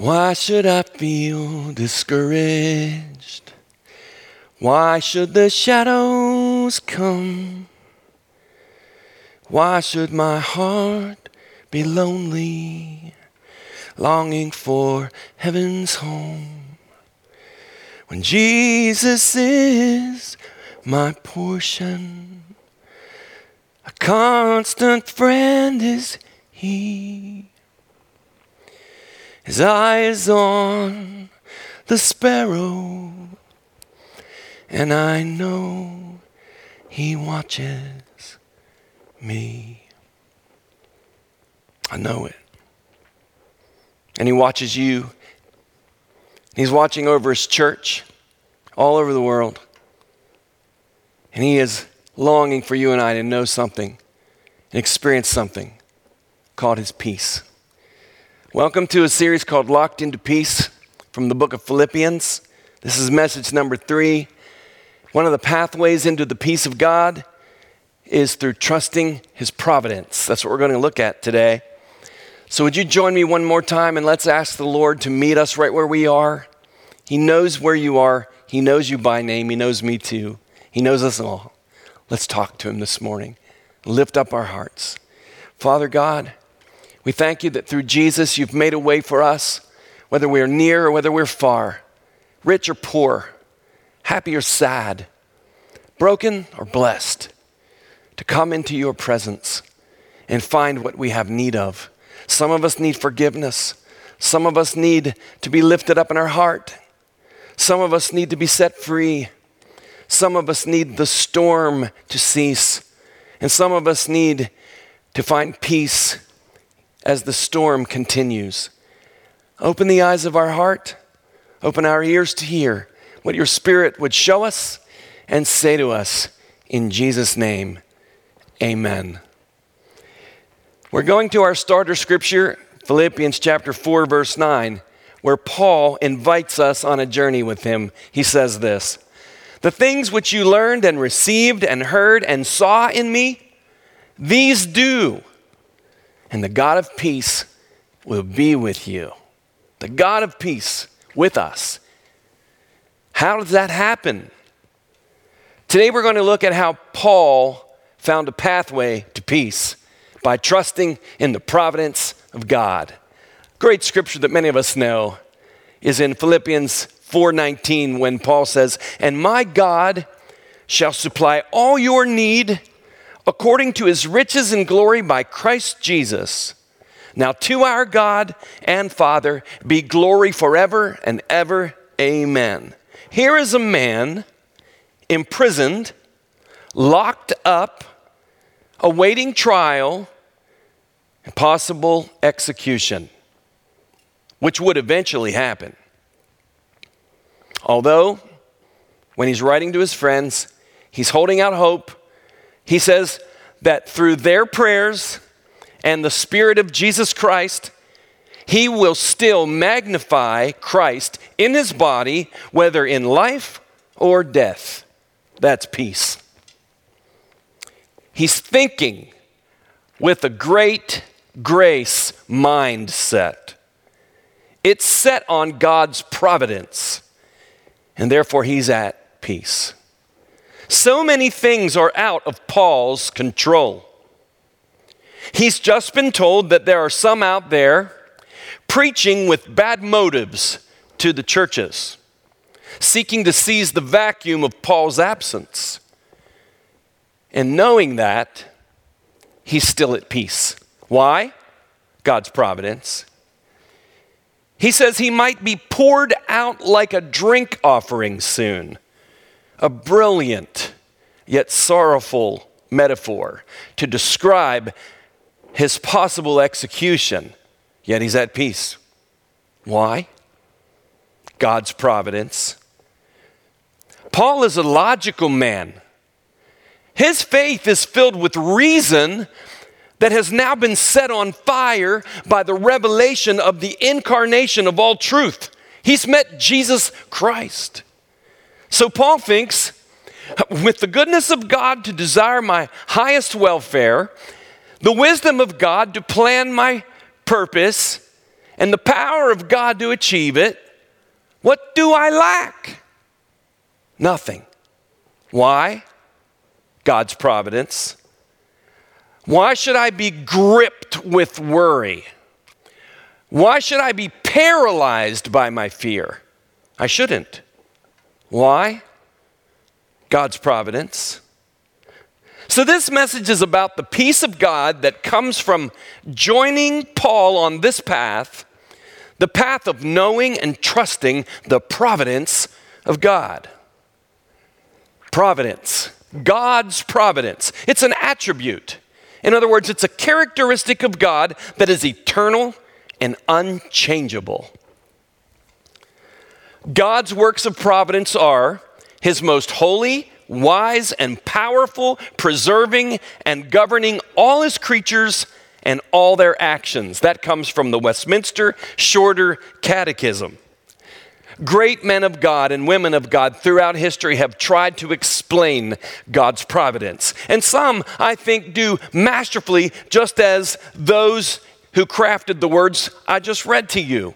Why should I feel discouraged? Why should the shadows come? Why should my heart be lonely, longing for heaven's home? When Jesus is my portion, a constant friend is He. His eye is on the sparrow, and I know He watches me. I know it. And He watches you. He's watching over His church all over the world. And He is longing for you and I to know something and experience something called His peace. Welcome to a series called Locked into Peace from the book of Philippians. This is message number three. One of the pathways into the peace of God is through trusting His providence. That's what we're going to look at today. So, would you join me one more time and let's ask the Lord to meet us right where we are? He knows where you are, He knows you by name, He knows me too, He knows us all. Let's talk to Him this morning. Lift up our hearts. Father God, we thank you that through Jesus you've made a way for us, whether we're near or whether we're far, rich or poor, happy or sad, broken or blessed, to come into your presence and find what we have need of. Some of us need forgiveness. Some of us need to be lifted up in our heart. Some of us need to be set free. Some of us need the storm to cease. And some of us need to find peace as the storm continues. Open the eyes of our heart, open our ears to hear what your Spirit would show us and say to us. In Jesus' name, amen. We're going to our starter scripture, Philippians chapter 4, verse 9, where Paul invites us on a journey with him. He says this The things which you learned and received and heard and saw in me, these do and the God of peace will be with you. The God of peace with us. How does that happen? Today we're going to look at how Paul found a pathway to peace by trusting in the providence of God. Great scripture that many of us know is in Philippians 4:19 when Paul says, "And my God shall supply all your need according to his riches and glory by Christ Jesus. Now, to our God and Father be glory forever and ever. Amen. Here is a man imprisoned, locked up, awaiting trial, and possible execution, which would eventually happen. Although, when he's writing to his friends, he's holding out hope he says that through their prayers and the Spirit of Jesus Christ, he will still magnify Christ in his body, whether in life or death. That's peace. He's thinking with a great grace mindset. It's set on God's providence, and therefore he's at peace. So many things are out of Paul's control. He's just been told that there are some out there preaching with bad motives to the churches, seeking to seize the vacuum of Paul's absence. And knowing that, he's still at peace. Why? God's providence. He says he might be poured out like a drink offering soon a brilliant yet sorrowful metaphor to describe his possible execution, yet he's at peace. Why? God's providence. Paul is a logical man. His faith is filled with reason that has now been set on fire by the revelation of the incarnation of all truth. He's met Jesus Christ. So Paul thinks, with the goodness of God to desire my highest welfare, the wisdom of God to plan my purpose, and the power of God to achieve it, what do I lack? Nothing. Why? God's providence. Why should I be gripped with worry? Why should I be paralyzed by my fear? I shouldn't. Why? God's providence. So, this message is about the peace of God that comes from joining Paul on this path, the path of knowing and trusting the providence of God. Providence, God's providence. It's an attribute. In other words, it's a characteristic of God that is eternal and unchangeable. God's works of providence are His most holy, wise, and powerful, preserving and governing all His creatures and all their actions. That comes from the Westminster Shorter Catechism. Great men of God and women of God throughout history have tried to explain God's providence. And some, I think, do masterfully, just as those who crafted the words I just read to you.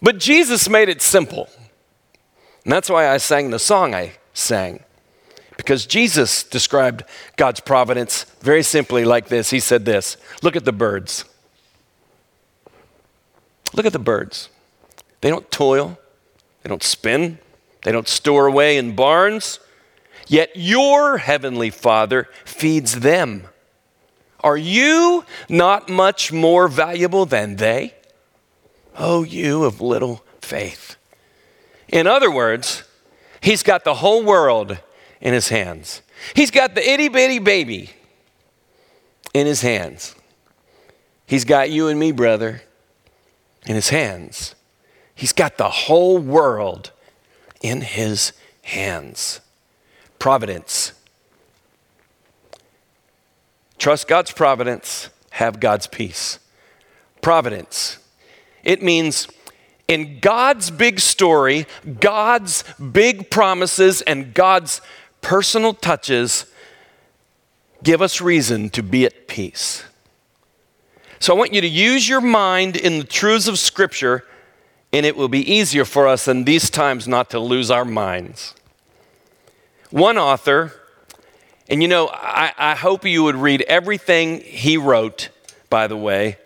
But Jesus made it simple. And that's why I sang the song I sang. Because Jesus described God's providence very simply like this. He said this Look at the birds. Look at the birds. They don't toil, they don't spin, they don't store away in barns. Yet your heavenly Father feeds them. Are you not much more valuable than they? Oh, you of little faith. In other words, he's got the whole world in his hands. He's got the itty bitty baby in his hands. He's got you and me, brother, in his hands. He's got the whole world in his hands. Providence. Trust God's providence, have God's peace. Providence. It means in God's big story, God's big promises, and God's personal touches give us reason to be at peace. So I want you to use your mind in the truths of Scripture, and it will be easier for us in these times not to lose our minds. One author and you know, I, I hope you would read everything he wrote, by the way,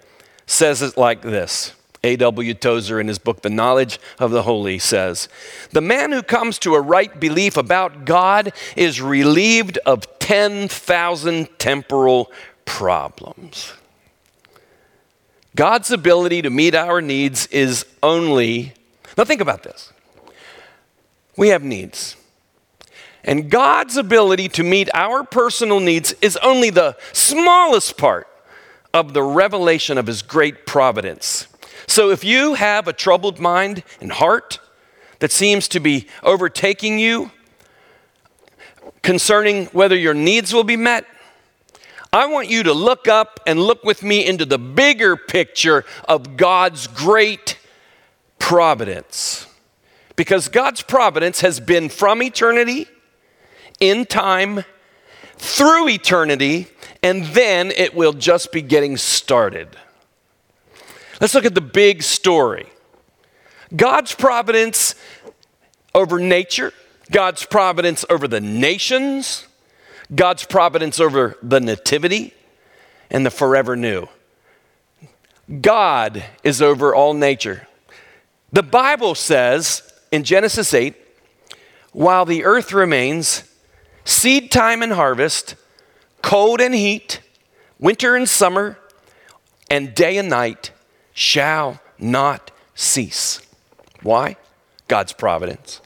says it like this. A.W. Tozer, in his book, The Knowledge of the Holy, says The man who comes to a right belief about God is relieved of 10,000 temporal problems. God's ability to meet our needs is only, now think about this. We have needs. And God's ability to meet our personal needs is only the smallest part of the revelation of His great providence. So if you have a troubled mind and heart that seems to be overtaking you concerning whether your needs will be met, I want you to look up and look with me into the bigger picture of God's great providence. Because God's providence has been from eternity in time, through eternity, and then it will just be getting started. Let's look at the big story God's providence over nature, God's providence over the nations, God's providence over the nativity, and the forever new. God is over all nature. The Bible says in Genesis 8, while the earth remains, seed time and harvest, cold and heat, winter and summer, and day and night shall not cease. Why? God's providence.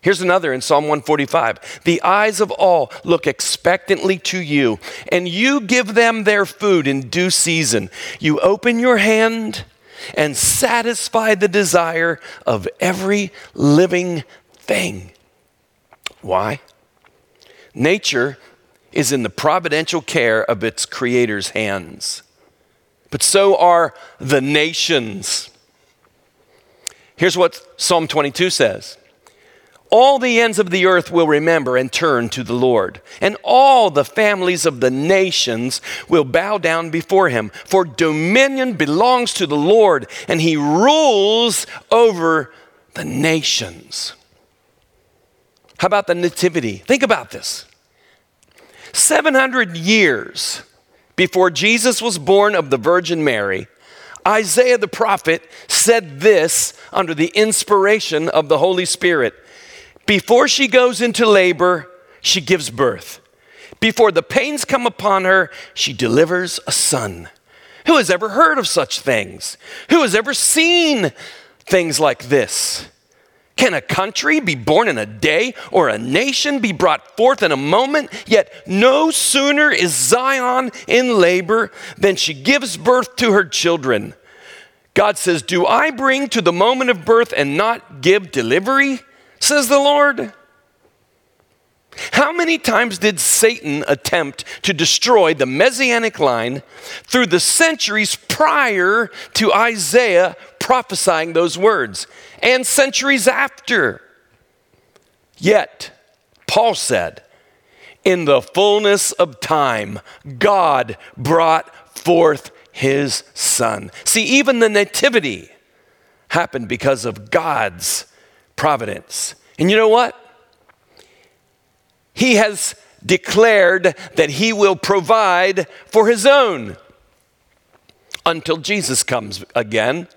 Here's another in Psalm 145. The eyes of all look expectantly to you, and you give them their food in due season. You open your hand and satisfy the desire of every living thing. Why? Nature is in the providential care of its creator's hands, but so are the nations. Here's what Psalm 22 says all the ends of the earth will remember and turn to the Lord, and all the families of the nations will bow down before him. For dominion belongs to the Lord, and he rules over the nations. How about the Nativity? Think about this 700 years before Jesus was born of the Virgin Mary, Isaiah the prophet said this under the inspiration of the Holy Spirit. Before she goes into labor, she gives birth. Before the pains come upon her, she delivers a son. Who has ever heard of such things? Who has ever seen things like this? Can a country be born in a day or a nation be brought forth in a moment? Yet no sooner is Zion in labor than she gives birth to her children. God says, Do I bring to the moment of birth and not give delivery? Says the Lord. How many times did Satan attempt to destroy the messianic line through the centuries prior to Isaiah prophesying those words and centuries after? Yet, Paul said, in the fullness of time, God brought forth his son. See, even the nativity happened because of God's providence. And you know what? he has declared that he will provide for his own until Jesus comes again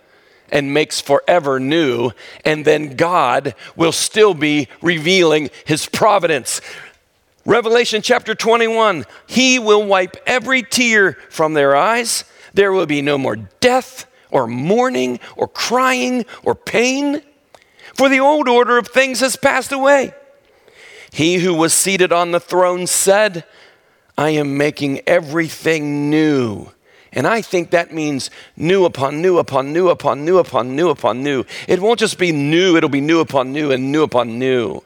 and makes forever new, and then God will still be revealing his providence. Revelation chapter 21 He will wipe every tear from their eyes. There will be no more death, or mourning, or crying, or pain, for the old order of things has passed away. He who was seated on the throne said, I am making everything new. And I think that means new upon new upon new upon new upon new upon new. It won't just be new, it'll be new upon new and new upon new.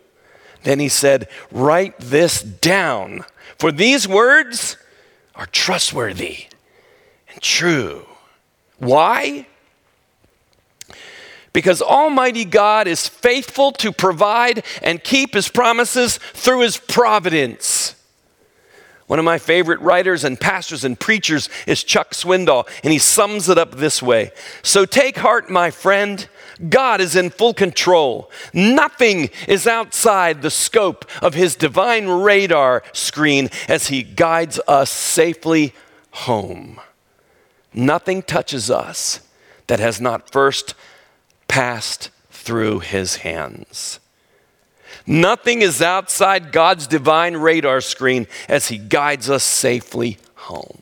Then he said, Write this down, for these words are trustworthy and true. Why? because Almighty God is faithful to provide and keep His promises through His providence. One of my favorite writers and pastors and preachers is Chuck Swindoll, and he sums it up this way So take heart, my friend. God is in full control. Nothing is outside the scope of His divine radar screen as He guides us safely home. Nothing touches us that has not first passed through his hands. Nothing is outside God's divine radar screen as he guides us safely home.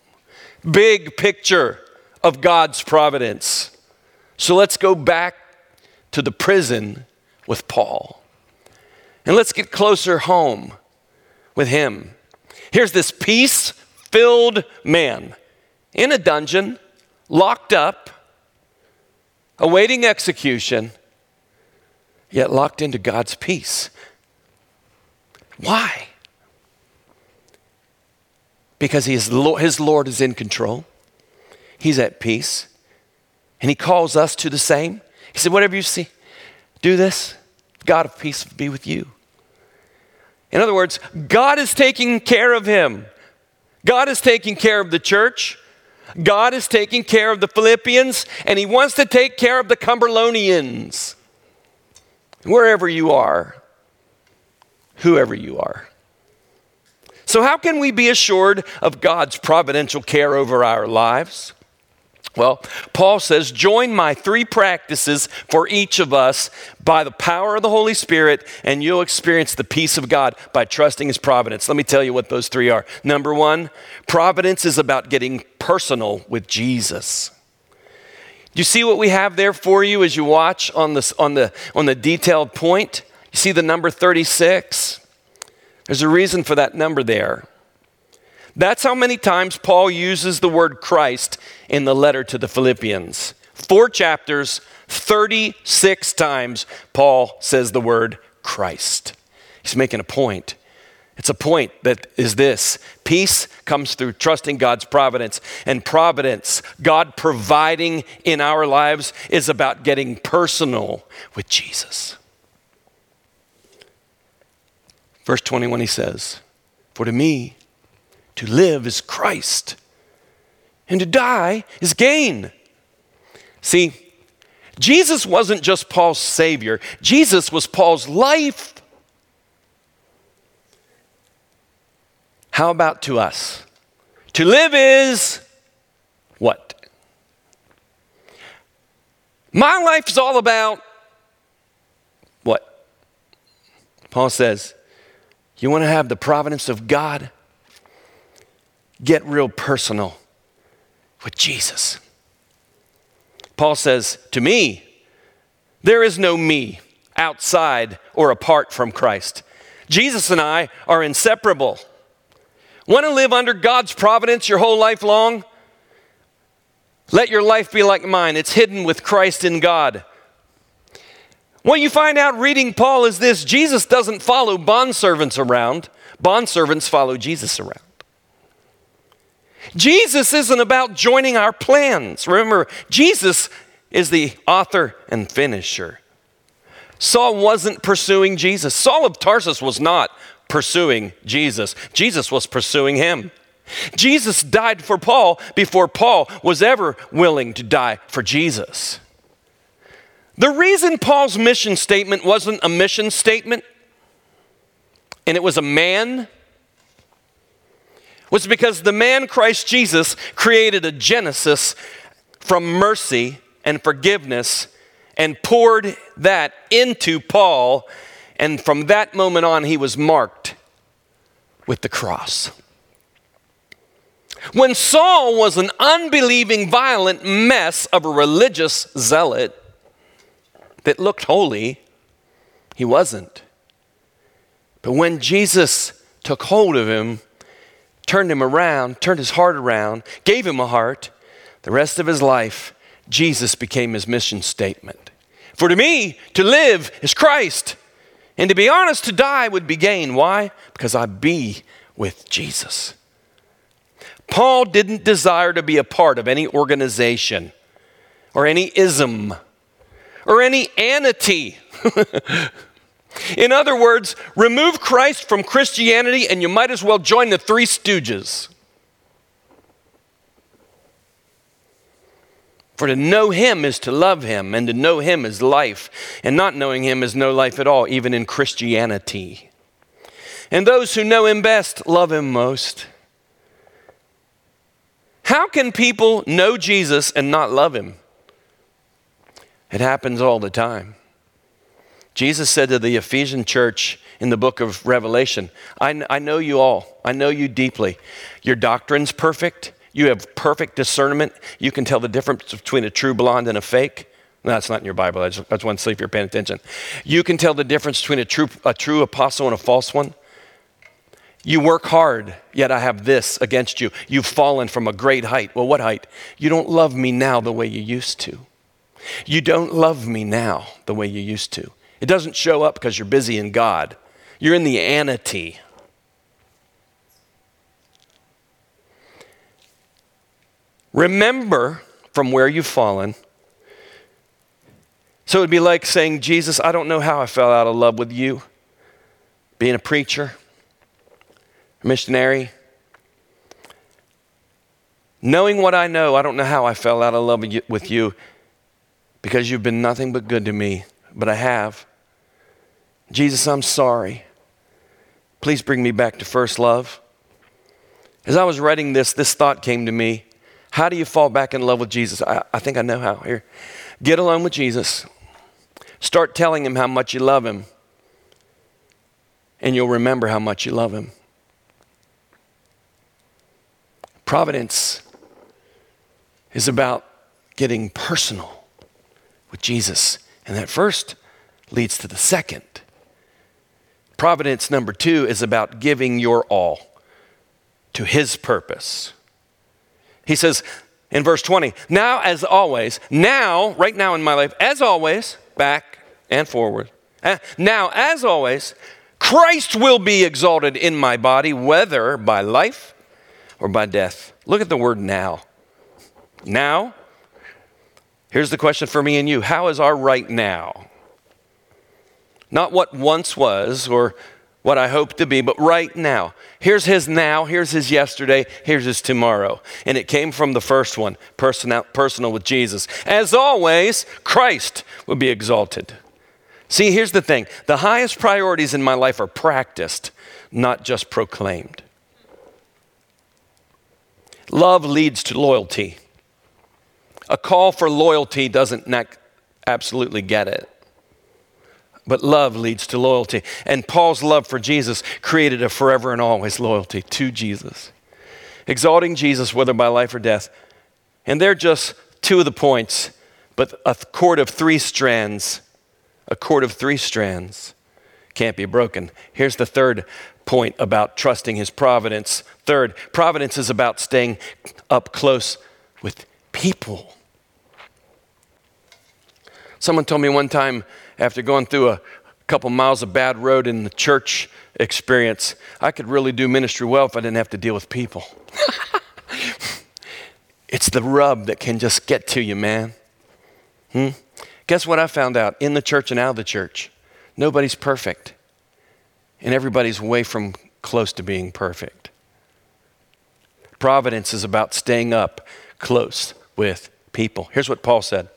Big picture of God's providence. So let's go back to the prison with Paul. And let's get closer home with him. Here's this peace filled man in a dungeon, locked up awaiting execution, yet locked into God's peace. Why? Because he is, his Lord is in control, he's at peace, and he calls us to the same. He said, Whatever you see, do this. God of peace be with you. In other words, God is taking care of him. God is taking care of the church. God is taking care of the Philippians, and He wants to take care of the Cumberlonians. Wherever you are, whoever you are. So, how can we be assured of God's providential care over our lives? Well, Paul says, join my three practices for each of us by the power of the Holy Spirit, and you'll experience the peace of God by trusting His providence. Let me tell you what those three are. Number one, providence is about getting personal with Jesus. You see what we have there for you as you watch on, this, on, the, on the detailed point? You see the number 36? There's a reason for that number there. That's how many times Paul uses the word Christ in the letter to the Philippians. Four chapters, 36 times, Paul says the word Christ. He's making a point. It's a point that is this peace comes through trusting God's providence. And providence, God providing in our lives, is about getting personal with Jesus. Verse 21, he says, For to me, to live is Christ, and to die is gain. See, Jesus wasn't just Paul's Savior, Jesus was Paul's life. How about to us? To live is what? My life is all about what? Paul says, You want to have the providence of God? Get real personal with Jesus. Paul says, To me, there is no me outside or apart from Christ. Jesus and I are inseparable. Want to live under God's providence your whole life long? Let your life be like mine. It's hidden with Christ in God. What you find out reading Paul is this Jesus doesn't follow bondservants around, bondservants follow Jesus around. Jesus isn't about joining our plans. Remember, Jesus is the author and finisher. Saul wasn't pursuing Jesus. Saul of Tarsus was not pursuing Jesus, Jesus was pursuing him. Jesus died for Paul before Paul was ever willing to die for Jesus. The reason Paul's mission statement wasn't a mission statement and it was a man was because the man Christ Jesus created a genesis from mercy and forgiveness and poured that into Paul and from that moment on, he was marked with the cross. When Saul was an unbelieving, violent mess of a religious zealot that looked holy, he wasn't. But when Jesus took hold of him, turned him around, turned his heart around, gave him a heart, the rest of his life, Jesus became his mission statement. For to me, to live is Christ, and to be honest, to die would be gain. Why? Because I be with Jesus. Paul didn't desire to be a part of any organization or any ism or any anity. In other words, remove Christ from Christianity and you might as well join the Three Stooges. For to know him is to love him, and to know him is life, and not knowing him is no life at all, even in Christianity. And those who know him best love him most. How can people know Jesus and not love him? It happens all the time. Jesus said to the Ephesian church in the book of Revelation, I, I know you all, I know you deeply. Your doctrine's perfect, you have perfect discernment. You can tell the difference between a true blonde and a fake. No, that's not in your Bible. Want to see if you're paying attention. You can tell the difference between a true, a true apostle and a false one. You work hard, yet I have this against you. You've fallen from a great height. Well, what height? You don't love me now the way you used to. You don't love me now the way you used to. It doesn't show up because you're busy in God. You're in the anity. Remember from where you've fallen. So it'd be like saying, Jesus, I don't know how I fell out of love with you. Being a preacher, a missionary. Knowing what I know, I don't know how I fell out of love with you because you've been nothing but good to me, but I have. Jesus, I'm sorry. Please bring me back to first love. As I was writing this, this thought came to me. How do you fall back in love with Jesus? I, I think I know how. Here, get alone with Jesus. Start telling him how much you love him, and you'll remember how much you love him. Providence is about getting personal with Jesus, and that first leads to the second. Providence number two is about giving your all to his purpose. He says in verse 20, now as always, now, right now in my life, as always, back and forward, eh, now as always, Christ will be exalted in my body, whether by life or by death. Look at the word now. Now, here's the question for me and you How is our right now? Not what once was or what I hope to be, but right now. Here's his now, here's his yesterday, here's his tomorrow. And it came from the first one, personal, personal with Jesus. As always, Christ will be exalted. See, here's the thing the highest priorities in my life are practiced, not just proclaimed. Love leads to loyalty. A call for loyalty doesn't absolutely get it. But love leads to loyalty. And Paul's love for Jesus created a forever and always loyalty to Jesus. Exalting Jesus, whether by life or death. And they're just two of the points, but a cord of three strands, a cord of three strands can't be broken. Here's the third point about trusting his providence. Third, providence is about staying up close with people. Someone told me one time after going through a couple miles of bad road in the church experience, I could really do ministry well if I didn't have to deal with people. it's the rub that can just get to you, man. Hmm? Guess what I found out in the church and out of the church? Nobody's perfect. And everybody's way from close to being perfect. Providence is about staying up close with people. Here's what Paul said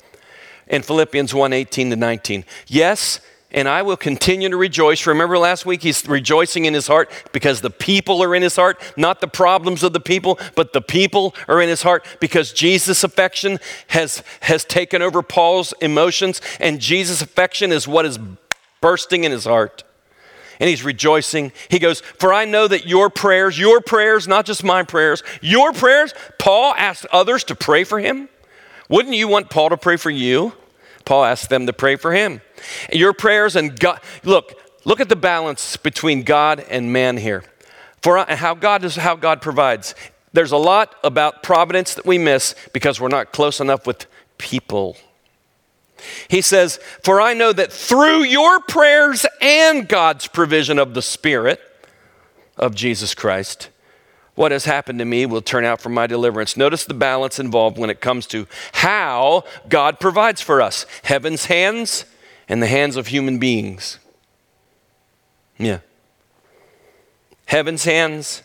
in Philippians 1 18 to 19. Yes, and I will continue to rejoice. Remember last week, he's rejoicing in his heart because the people are in his heart, not the problems of the people, but the people are in his heart because Jesus' affection has, has taken over Paul's emotions, and Jesus' affection is what is bursting in his heart. And he's rejoicing. He goes, For I know that your prayers, your prayers, not just my prayers, your prayers, Paul asked others to pray for him. Wouldn't you want Paul to pray for you? Paul asked them to pray for him. Your prayers and God, look, look at the balance between God and man here. For uh, how God is how God provides. There's a lot about providence that we miss because we're not close enough with people. He says, For I know that through your prayers and God's provision of the Spirit of Jesus Christ, what has happened to me will turn out for my deliverance. Notice the balance involved when it comes to how God provides for us heaven's hands and the hands of human beings. Yeah. Heaven's hands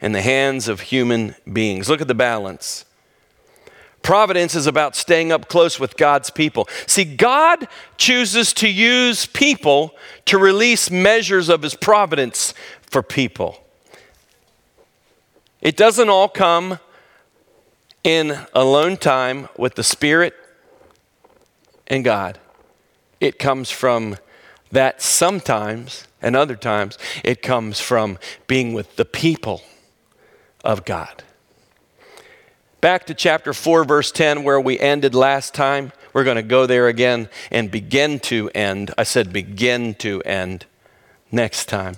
and the hands of human beings. Look at the balance. Providence is about staying up close with God's people. See, God chooses to use people to release measures of his providence for people. It doesn't all come in alone time with the Spirit and God. It comes from that sometimes, and other times, it comes from being with the people of God. Back to chapter 4, verse 10, where we ended last time. We're going to go there again and begin to end. I said begin to end next time.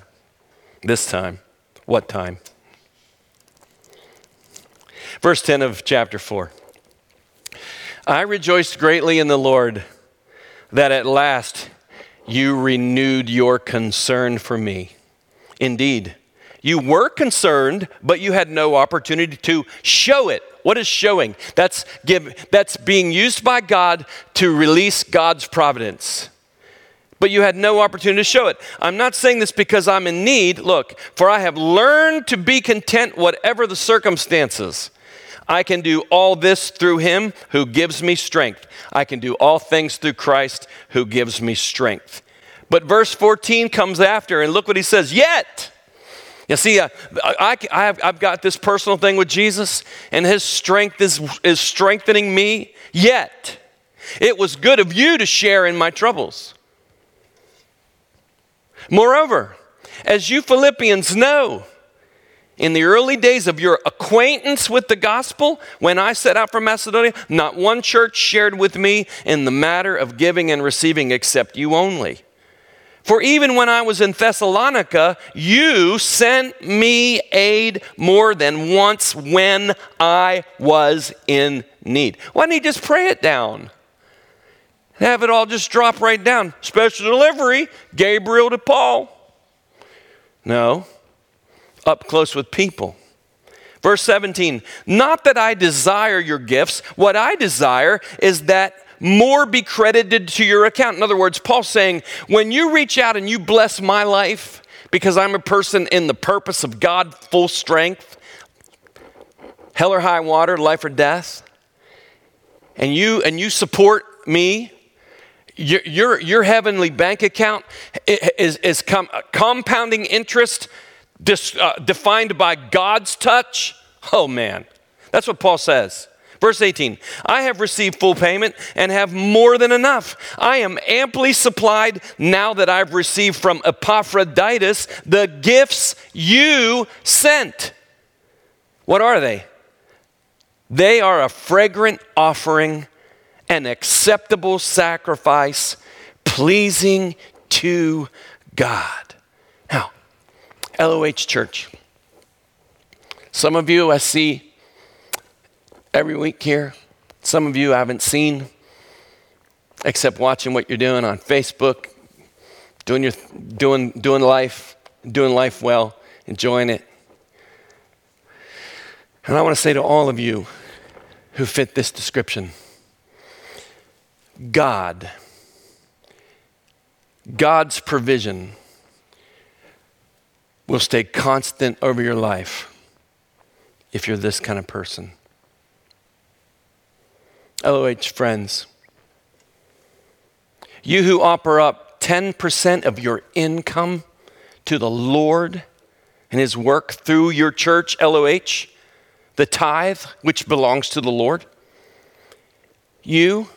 This time. What time? Verse 10 of chapter 4. I rejoiced greatly in the Lord that at last you renewed your concern for me. Indeed, you were concerned, but you had no opportunity to show it. What is showing? That's, give, that's being used by God to release God's providence. But you had no opportunity to show it. I'm not saying this because I'm in need. Look, for I have learned to be content, whatever the circumstances. I can do all this through him who gives me strength. I can do all things through Christ who gives me strength. But verse 14 comes after, and look what he says Yet, you see, uh, I, I, have, I've got this personal thing with Jesus, and his strength is, is strengthening me. Yet, it was good of you to share in my troubles. Moreover, as you Philippians know, in the early days of your acquaintance with the gospel, when I set out for Macedonia, not one church shared with me in the matter of giving and receiving except you only. For even when I was in Thessalonica, you sent me aid more than once when I was in need. Why didn't he just pray it down? Have it all just drop right down. Special delivery, Gabriel to Paul. No up close with people. Verse 17, not that I desire your gifts, what I desire is that more be credited to your account. In other words, Paul's saying, when you reach out and you bless my life, because I'm a person in the purpose of God, full strength, hell or high water, life or death, and you and you support me, your, your, your heavenly bank account is, is com- compounding interest dis, uh, defined by God's touch. Oh man, that's what Paul says. Verse 18, I have received full payment and have more than enough. I am amply supplied now that I've received from Epaphroditus the gifts you sent. What are they? They are a fragrant offering, an acceptable sacrifice, pleasing to God. LOH Church, some of you I see every week here. Some of you I haven't seen except watching what you're doing on Facebook, doing, your, doing, doing life, doing life well, enjoying it. And I want to say to all of you who fit this description God, God's provision will stay constant over your life if you're this kind of person. LOH friends, you who offer up 10% of your income to the Lord and His work through your church, LOH, the tithe, which belongs to the Lord, you,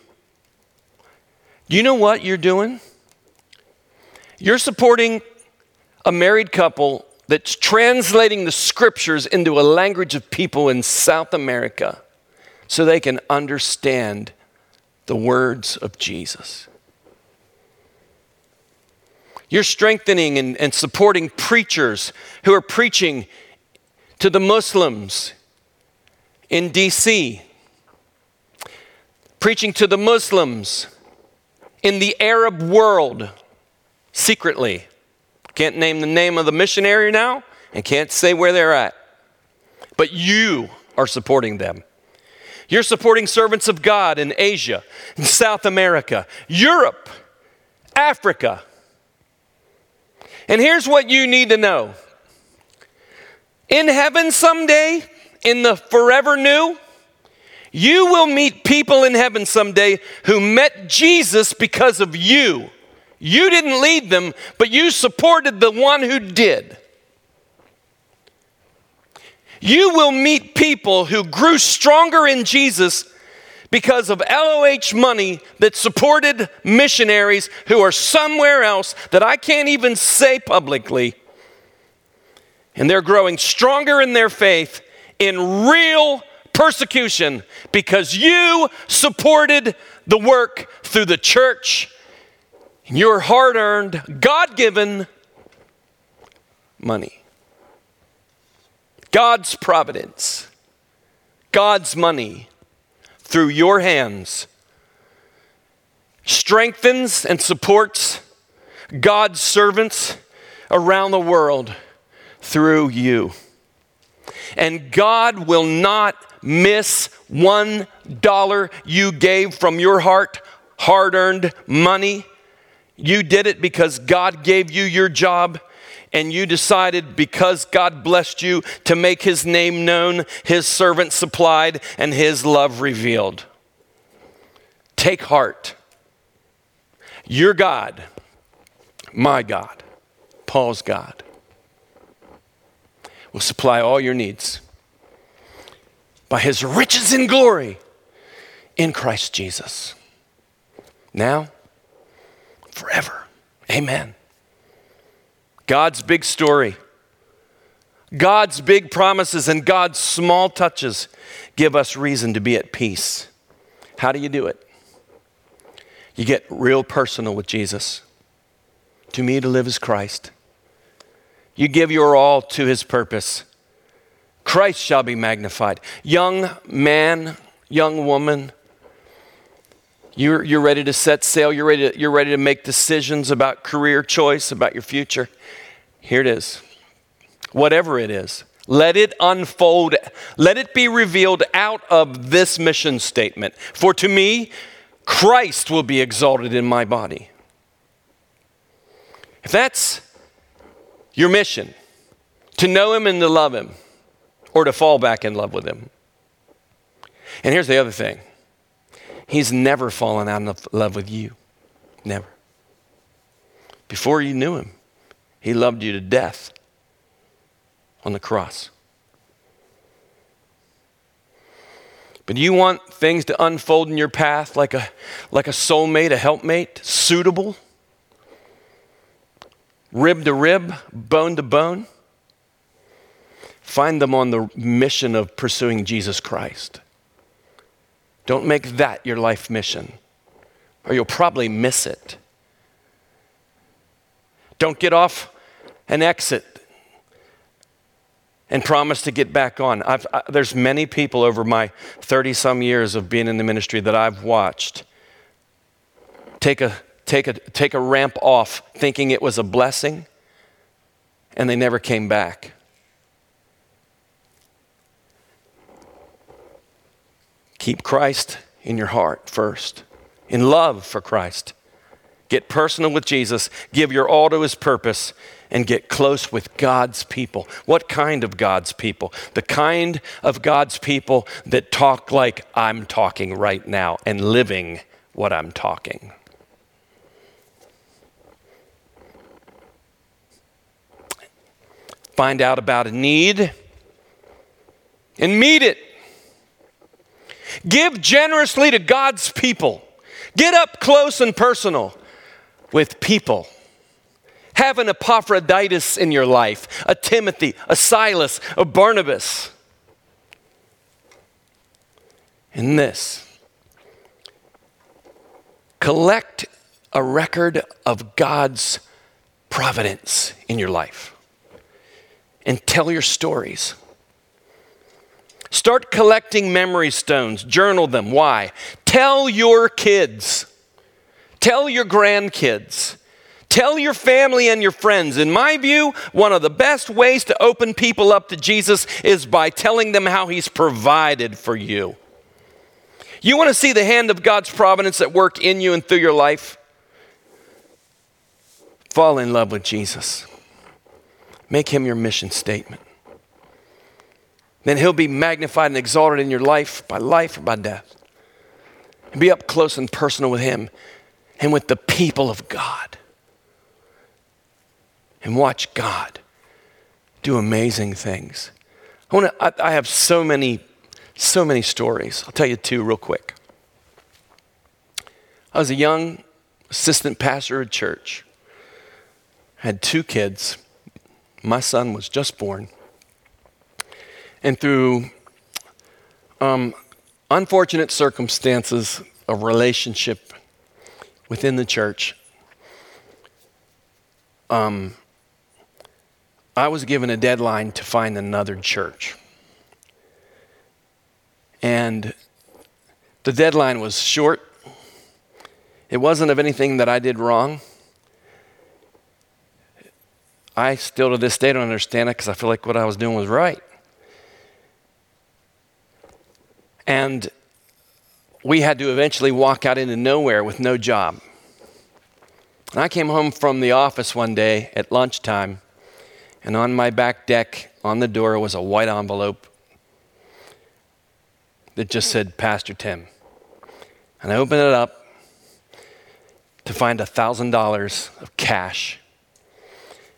do you know what you're doing? You're supporting a married couple that's translating the scriptures into a language of people in South America so they can understand the words of Jesus. You're strengthening and, and supporting preachers who are preaching to the Muslims in DC, preaching to the Muslims in the Arab world secretly. Can't name the name of the missionary now and can't say where they're at. But you are supporting them. You're supporting servants of God in Asia, in South America, Europe, Africa. And here's what you need to know in heaven someday, in the forever new, you will meet people in heaven someday who met Jesus because of you. You didn't lead them, but you supported the one who did. You will meet people who grew stronger in Jesus because of LOH money that supported missionaries who are somewhere else that I can't even say publicly. And they're growing stronger in their faith in real persecution because you supported the work through the church your hard earned, God given money. God's providence, God's money through your hands strengthens and supports God's servants around the world through you. And God will not miss one dollar you gave from your heart, hard earned money. You did it because God gave you your job and you decided because God blessed you to make his name known, his servant supplied, and his love revealed. Take heart. Your God, my God, Paul's God, will supply all your needs by his riches in glory in Christ Jesus. Now, forever. Amen. God's big story, God's big promises, and God's small touches give us reason to be at peace. How do you do it? You get real personal with Jesus. To me, to live is Christ. You give your all to his purpose. Christ shall be magnified. Young man, young woman, you're, you're ready to set sail. You're ready to, you're ready to make decisions about career choice, about your future. Here it is. Whatever it is, let it unfold, let it be revealed out of this mission statement. For to me, Christ will be exalted in my body. If that's your mission to know Him and to love Him, or to fall back in love with Him. And here's the other thing He's never fallen out of love with you. Never. Before you knew Him, He loved you to death on the cross. But you want things to unfold in your path like a, like a soulmate, a helpmate, suitable? Rib to rib, bone to bone? Find them on the mission of pursuing Jesus Christ. Don't make that your life mission, or you'll probably miss it. Don't get off and exit and promise to get back on. I, there's many people over my 30 some years of being in the ministry that I've watched take a, take, a, take a ramp off thinking it was a blessing, and they never came back. Keep Christ in your heart first, in love for Christ. Get personal with Jesus, give your all to his purpose, and get close with God's people. What kind of God's people? The kind of God's people that talk like I'm talking right now and living what I'm talking. Find out about a need and meet it. Give generously to God's people. Get up close and personal with people. Have an Epaphroditus in your life, a Timothy, a Silas, a Barnabas. In this, collect a record of God's providence in your life and tell your stories. Start collecting memory stones, journal them. Why? Tell your kids Tell your grandkids. Tell your family and your friends. In my view, one of the best ways to open people up to Jesus is by telling them how He's provided for you. You want to see the hand of God's providence at work in you and through your life? Fall in love with Jesus. Make Him your mission statement. Then He'll be magnified and exalted in your life by life or by death. be up close and personal with Him and with the people of God. And watch God do amazing things. I, wanna, I, I have so many, so many stories. I'll tell you two real quick. I was a young assistant pastor at church. I had two kids. My son was just born. And through um, unfortunate circumstances of relationship within the church, um, I was given a deadline to find another church. And the deadline was short. It wasn't of anything that I did wrong. I still to this day don't understand it because I feel like what I was doing was right. And we had to eventually walk out into nowhere with no job. And I came home from the office one day at lunchtime, and on my back deck on the door was a white envelope that just said Pastor Tim. And I opened it up to find $1,000 of cash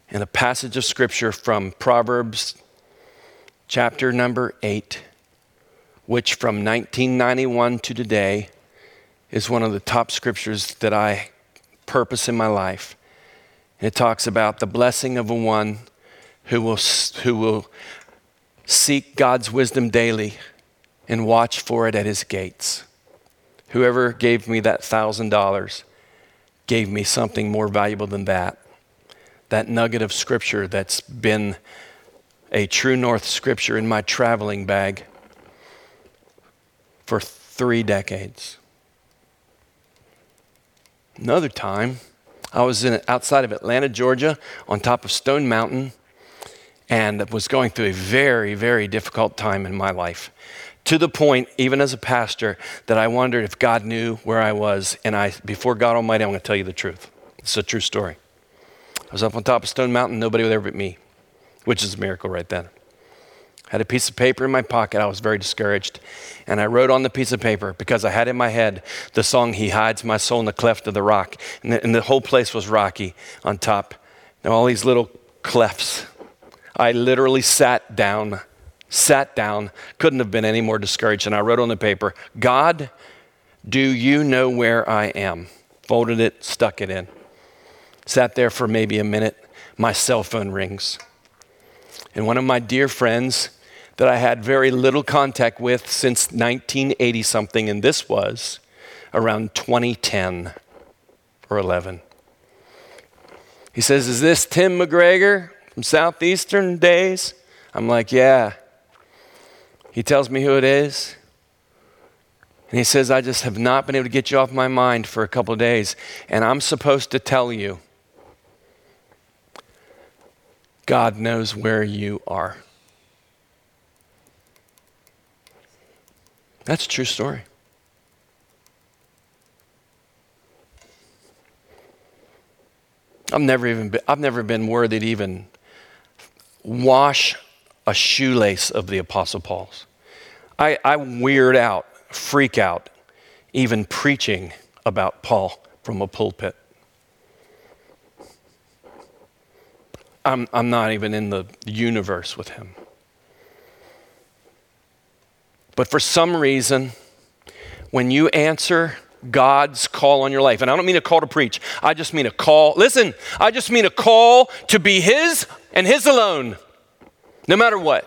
and a passage of scripture from Proverbs chapter number 8 which from 1991 to today is one of the top scriptures that I purpose in my life. It talks about the blessing of a one who will, who will seek God's wisdom daily and watch for it at his gates. Whoever gave me that thousand dollars gave me something more valuable than that. That nugget of scripture that's been a true north scripture in my traveling bag for three decades. Another time, I was in, outside of Atlanta, Georgia, on top of Stone Mountain, and was going through a very, very difficult time in my life. To the point, even as a pastor, that I wondered if God knew where I was. And I, before God Almighty, I'm going to tell you the truth. It's a true story. I was up on top of Stone Mountain, nobody there but me, which is a miracle right then. I had a piece of paper in my pocket. I was very discouraged. And I wrote on the piece of paper, because I had in my head the song, He Hides My Soul in the Cleft of the Rock. And the, and the whole place was rocky on top. And all these little clefts. I literally sat down, sat down, couldn't have been any more discouraged. And I wrote on the paper, God, do you know where I am? Folded it, stuck it in. Sat there for maybe a minute. My cell phone rings. And one of my dear friends that I had very little contact with since 1980 something, and this was around 2010 or 11. He says, Is this Tim McGregor from Southeastern Days? I'm like, Yeah. He tells me who it is. And he says, I just have not been able to get you off my mind for a couple days. And I'm supposed to tell you God knows where you are. That's a true story. I've never even been, I've never been worthy to even wash a shoelace of the Apostle Paul's. I, I weird out, freak out, even preaching about Paul from a pulpit. I'm, I'm not even in the universe with him. But for some reason, when you answer God's call on your life, and I don't mean a call to preach, I just mean a call, listen, I just mean a call to be His and His alone, no matter what.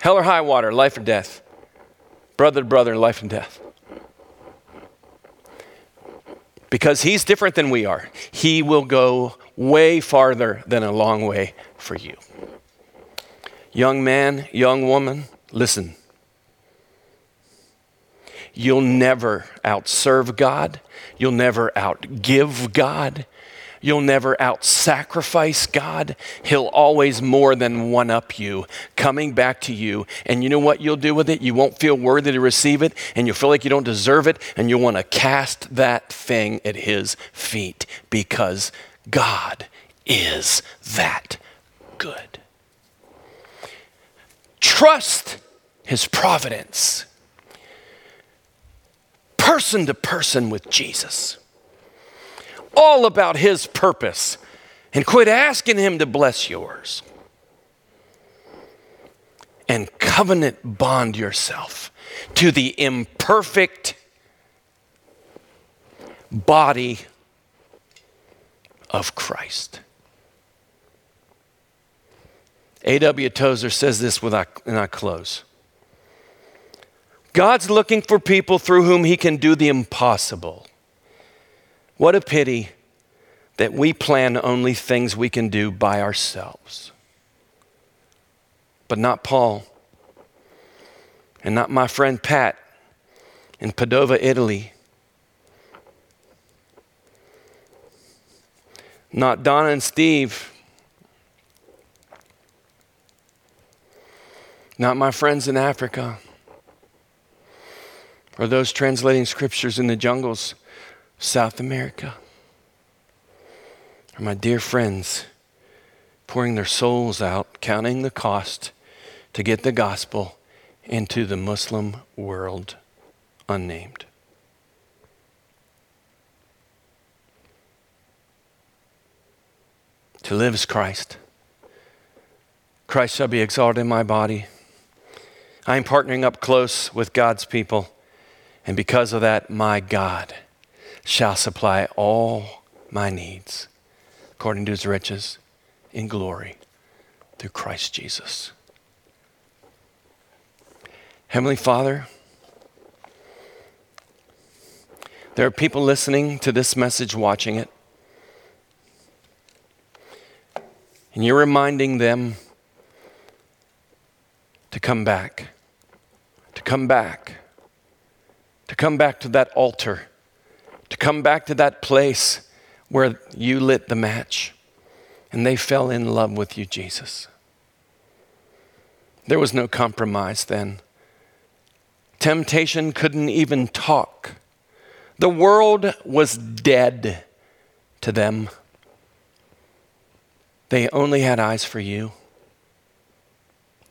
Hell or high water, life or death, brother to brother, life and death. Because He's different than we are, He will go way farther than a long way for you. Young man, young woman, Listen, you'll never outserve God, you'll never outgive God. You'll never out sacrifice God. He'll always more than one up you, coming back to you. And you know what you'll do with it? You won't feel worthy to receive it, and you'll feel like you don't deserve it, and you'll want to cast that thing at His feet because God is that good. Trust his providence, person to person with Jesus, all about his purpose, and quit asking him to bless yours. And covenant bond yourself to the imperfect body of Christ. A.W. Tozer says this with I, and I close. God's looking for people through whom He can do the impossible. What a pity that we plan only things we can do by ourselves. But not Paul, and not my friend Pat in Padova, Italy. Not Donna and Steve. Not my friends in Africa or those translating scriptures in the jungles of South America, or my dear friends pouring their souls out, counting the cost to get the gospel into the Muslim world unnamed. To live is Christ. Christ shall be exalted in my body. I am partnering up close with God's people and because of that, my God shall supply all my needs according to his riches in glory through Christ Jesus. Heavenly Father, there are people listening to this message, watching it, and you're reminding them to come back, to come back to come back to that altar, to come back to that place where you lit the match and they fell in love with you, Jesus. There was no compromise then. Temptation couldn't even talk. The world was dead to them. they only had eyes for you.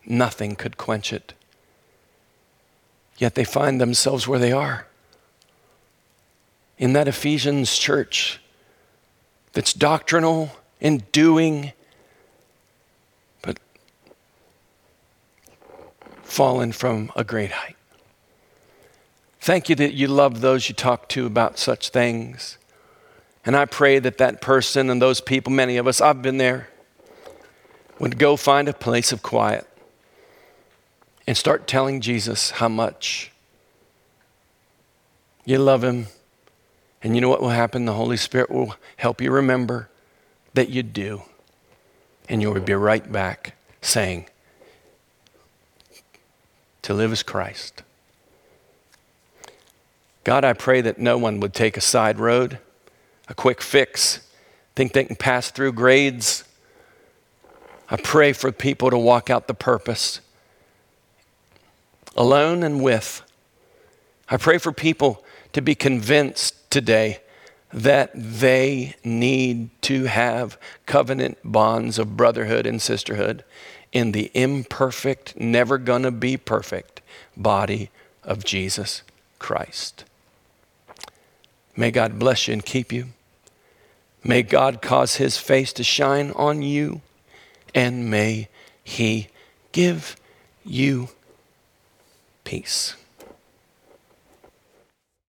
Nothing could quench it. Yet they find themselves where they are. In that Ephesians church that's doctrinal and doing, but fallen from a great height. Thank you that you love those you talk to about such things. And I pray that that person and those people, many of us, I've been there, would go find a place of quiet and start telling Jesus how much you love him. And you know what will happen? The Holy Spirit will help you remember that you do. And you will be right back saying, To live is Christ. God, I pray that no one would take a side road, a quick fix, think they can pass through grades. I pray for people to walk out the purpose alone and with. I pray for people to be convinced today that they need to have covenant bonds of brotherhood and sisterhood in the imperfect, never gonna be perfect body of Jesus Christ. May God bless you and keep you. May God cause his face to shine on you, and may he give you peace.